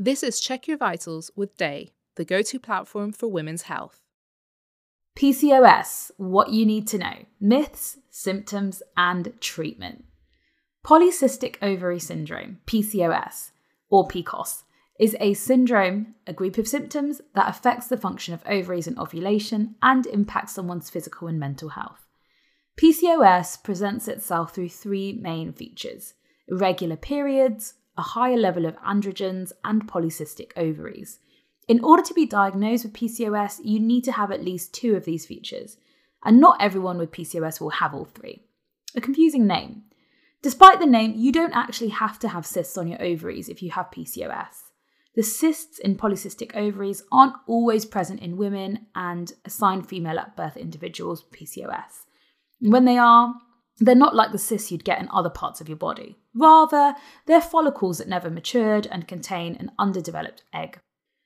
This is Check Your Vitals with Daye, the go to platform for women's health. PCOS, what you need to know myths, symptoms, and treatment. Polycystic ovary syndrome, PCOS, or PCOS, is a syndrome, a group of symptoms that affects the function of ovaries and ovulation and impacts someone's physical and mental health. PCOS presents itself through three main features irregular periods, a higher level of androgens, and polycystic ovaries. In order to be diagnosed with PCOS, you need to have at least two of these features, and not everyone with PCOS will have all three. A confusing name. Despite the name, you don't actually have to have cysts on your ovaries if you have PCOS. The cysts in polycystic ovaries aren't always present in women and assigned female at birth individuals with PCOS. When they are, they're not like the cysts you'd get in other parts of your body. Rather, they're follicles that never matured and contain an underdeveloped egg.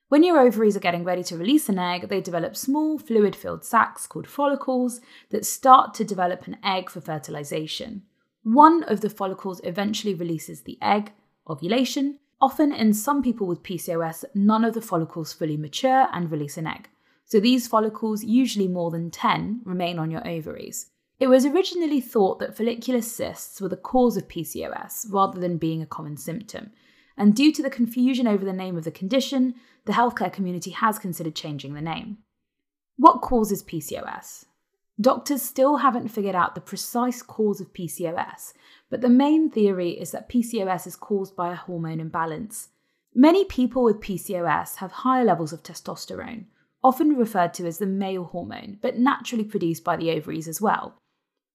When your ovaries are getting ready to release an egg, they develop small fluid filled sacs called follicles that start to develop an egg for fertilization. One of the follicles eventually releases the egg, ovulation. Often, in some people with PCOS, none of the follicles fully mature and release an egg. So these follicles, usually more than 10, remain on your ovaries. It was originally thought that follicular cysts were the cause of PCOS rather than being a common symptom. And due to the confusion over the name of the condition, the healthcare community has considered changing the name. What causes PCOS? Doctors still haven't figured out the precise cause of PCOS, but the main theory is that PCOS is caused by a hormone imbalance. Many people with PCOS have higher levels of testosterone, often referred to as the male hormone, but naturally produced by the ovaries as well.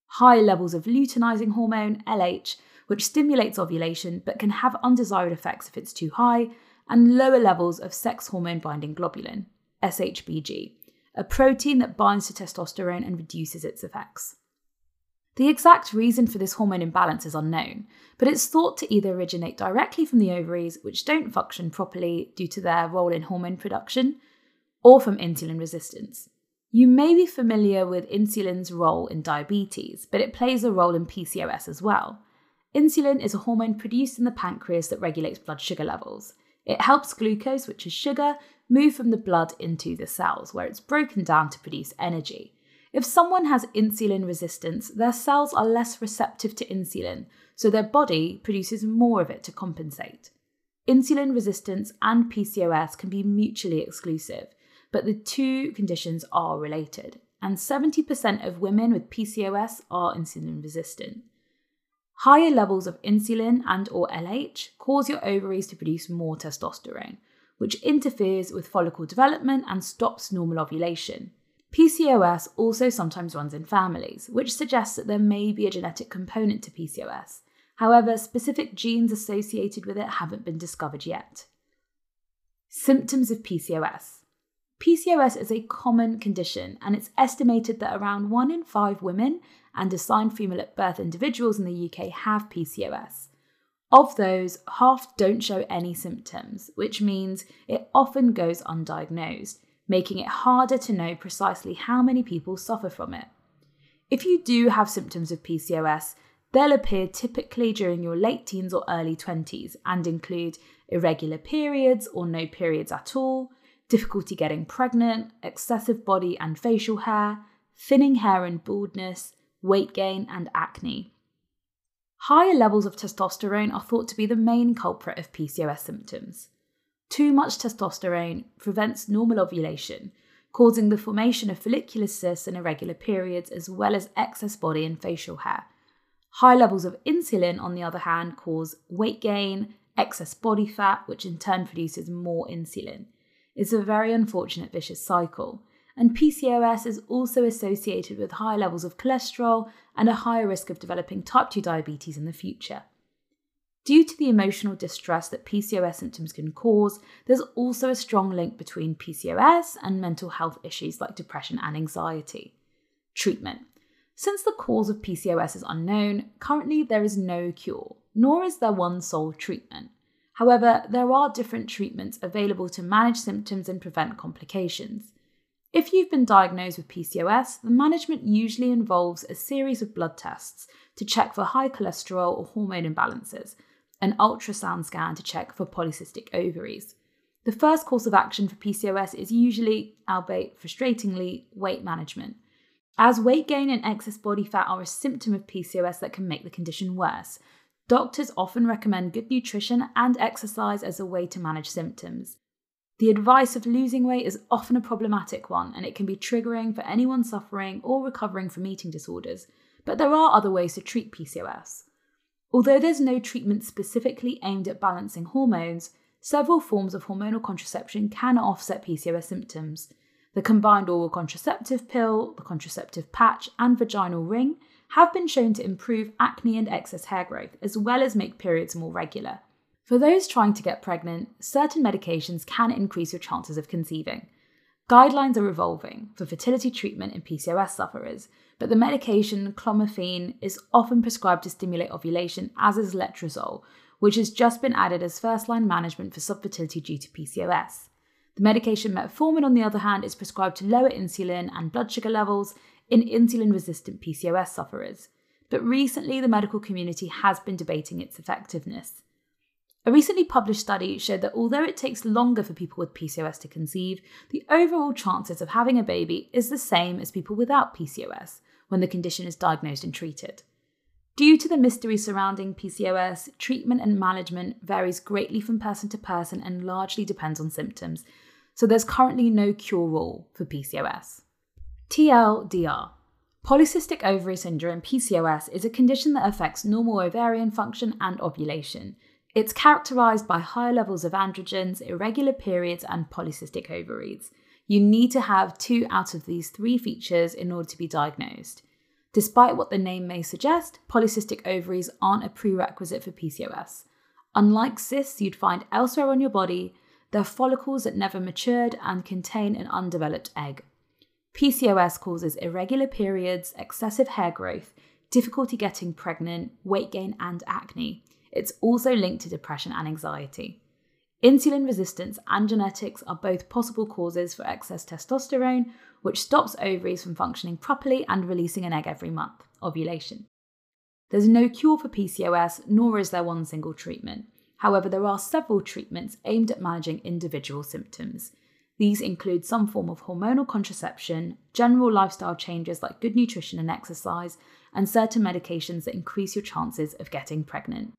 High levels of luteinizing hormone, LH, which stimulates ovulation but can have undesired effects if it's too high, and lower levels of sex hormone binding globulin, SHBG, a protein that binds to testosterone and reduces its effects. The exact reason for this hormone imbalance is unknown, but it's thought to either originate directly from the ovaries, which don't function properly due to their role in hormone production, or from insulin resistance. You may be familiar with insulin's role in diabetes, but it plays a role in PCOS as well. Insulin is a hormone produced in the pancreas that regulates blood sugar levels. It helps glucose, which is sugar, move from the blood into the cells, where it's broken down to produce energy. If someone has insulin resistance, their cells are less receptive to insulin, so their body produces more of it to compensate. Insulin resistance and PCOS can be mutually exclusive, but the two conditions are related, and 70% of women with PCOS are insulin resistant. Higher levels of insulin and or LH cause your ovaries to produce more testosterone, which interferes with follicle development and stops normal ovulation. PCOS also sometimes runs in families, which suggests that there may be a genetic component to PCOS. However, specific genes associated with it haven't been discovered yet. Symptoms of PCOS. PCOS is a common condition, and it's estimated that around 1 in 5 women and assigned female at birth individuals in the UK have PCOS. Of those, half don't show any symptoms, which means it often goes undiagnosed, making it harder to know precisely how many people suffer from it. If you do have symptoms of PCOS, they'll appear typically during your late teens or early 20s and include irregular periods or no periods at all, difficulty getting pregnant, excessive body and facial hair, thinning hair and baldness, weight gain, and acne. Higher levels of testosterone are thought to be the main culprit of PCOS symptoms. Too much testosterone prevents normal ovulation, causing the formation of follicular cysts and irregular periods, as well as excess body and facial hair. High levels of insulin, on the other hand, cause weight gain, excess body fat, which in turn produces more insulin. It's a very unfortunate vicious cycle and PCOS is also associated with high levels of cholesterol and a higher risk of developing type 2 diabetes in the future. Due to the emotional distress that PCOS symptoms can cause, there's also a strong link between PCOS and mental health issues like depression and anxiety. Treatment. Since the cause of PCOS is unknown, currently there is no cure, nor is there one sole treatment. However, there are different treatments available to manage symptoms and prevent complications. If you've been diagnosed with PCOS, the management usually involves a series of blood tests to check for high cholesterol or hormone imbalances, an ultrasound scan to check for polycystic ovaries, The first course of action for PCOS is usually, albeit frustratingly, weight management, as weight gain and excess body fat are a symptom of PCOS that can make the condition worse. Doctors often recommend good nutrition and exercise as a way to manage symptoms. The advice of losing weight is often a problematic one, and it can be triggering for anyone suffering or recovering from eating disorders. But there are other ways to treat PCOS. Although there's no treatment specifically aimed at balancing hormones, several forms of hormonal contraception can offset PCOS symptoms. The combined oral contraceptive pill, the contraceptive patch, and vaginal ring have been shown to improve acne and excess hair growth, as well as make periods more regular. For those trying to get pregnant, certain medications can increase your chances of conceiving. Guidelines are evolving for fertility treatment in PCOS sufferers, but the medication clomiphene is often prescribed to stimulate ovulation, as is letrozole, which has just been added as first line management for subfertility due to PCOS. The medication metformin, on the other hand, is prescribed to lower insulin and blood sugar levels in insulin resistant PCOS sufferers. But recently, the medical community has been debating its effectiveness. A recently published study showed that although it takes longer for people with PCOS to conceive, the overall chances of having a baby is the same as people without PCOS when the condition is diagnosed and treated. Due to the mystery surrounding PCOS, treatment and management varies greatly from person to person and largely depends on symptoms, so there's currently no cure all for PCOS. TLDR Polycystic ovary syndrome, PCOS, is a condition that affects normal ovarian function and ovulation. It's characterized by high levels of androgens, irregular periods, and polycystic ovaries. You need to have two out of these three features in order to be diagnosed. Despite what the name may suggest, polycystic ovaries aren't a prerequisite for PCOS. Unlike cysts you'd find elsewhere on your body, they're follicles that never matured and contain an undeveloped egg. PCOS causes irregular periods, excessive hair growth, difficulty getting pregnant, weight gain, and acne. It's also linked to depression and anxiety. Insulin resistance and genetics are both possible causes for excess testosterone, which stops ovaries from functioning properly and releasing an egg every month, ovulation. There's no cure for PCOS, nor is there one single treatment. However, there are several treatments aimed at managing individual symptoms. These include some form of hormonal contraception, general lifestyle changes like good nutrition and exercise, and certain medications that increase your chances of getting pregnant.